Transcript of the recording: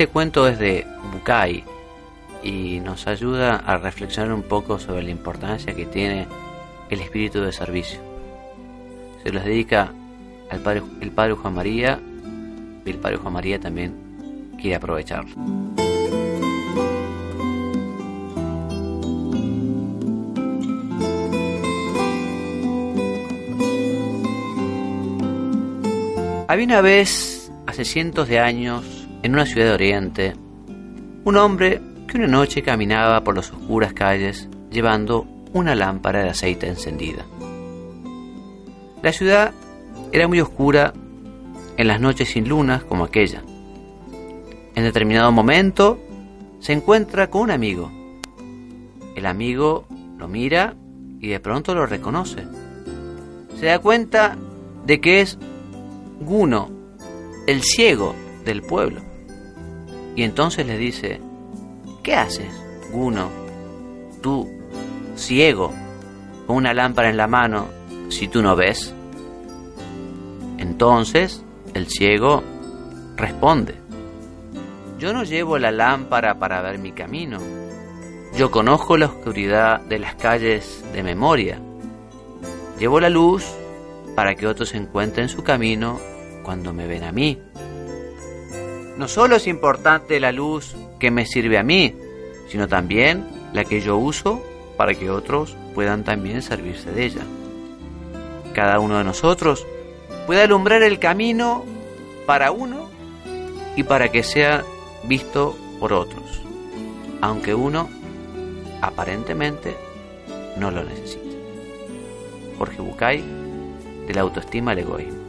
Este cuento es de Bukai y nos ayuda a reflexionar un poco sobre la importancia que tiene el espíritu de servicio. Se los dedica al padre, el padre Juan María y el padre Juan María también quiere aprovecharlo. Había una vez, hace cientos de años, en una ciudad de Oriente, un hombre que una noche caminaba por las oscuras calles llevando una lámpara de aceite encendida. La ciudad era muy oscura en las noches sin lunas como aquella. En determinado momento se encuentra con un amigo. El amigo lo mira y de pronto lo reconoce. Se da cuenta de que es Guno, el ciego del pueblo. Y entonces le dice, ¿qué haces, Guno, tú, ciego, con una lámpara en la mano, si tú no ves? Entonces el ciego responde, yo no llevo la lámpara para ver mi camino, yo conozco la oscuridad de las calles de memoria, llevo la luz para que otros encuentren su camino cuando me ven a mí. No solo es importante la luz que me sirve a mí, sino también la que yo uso para que otros puedan también servirse de ella. Cada uno de nosotros puede alumbrar el camino para uno y para que sea visto por otros, aunque uno aparentemente no lo necesite. Jorge Bucay, de la autoestima al egoísmo.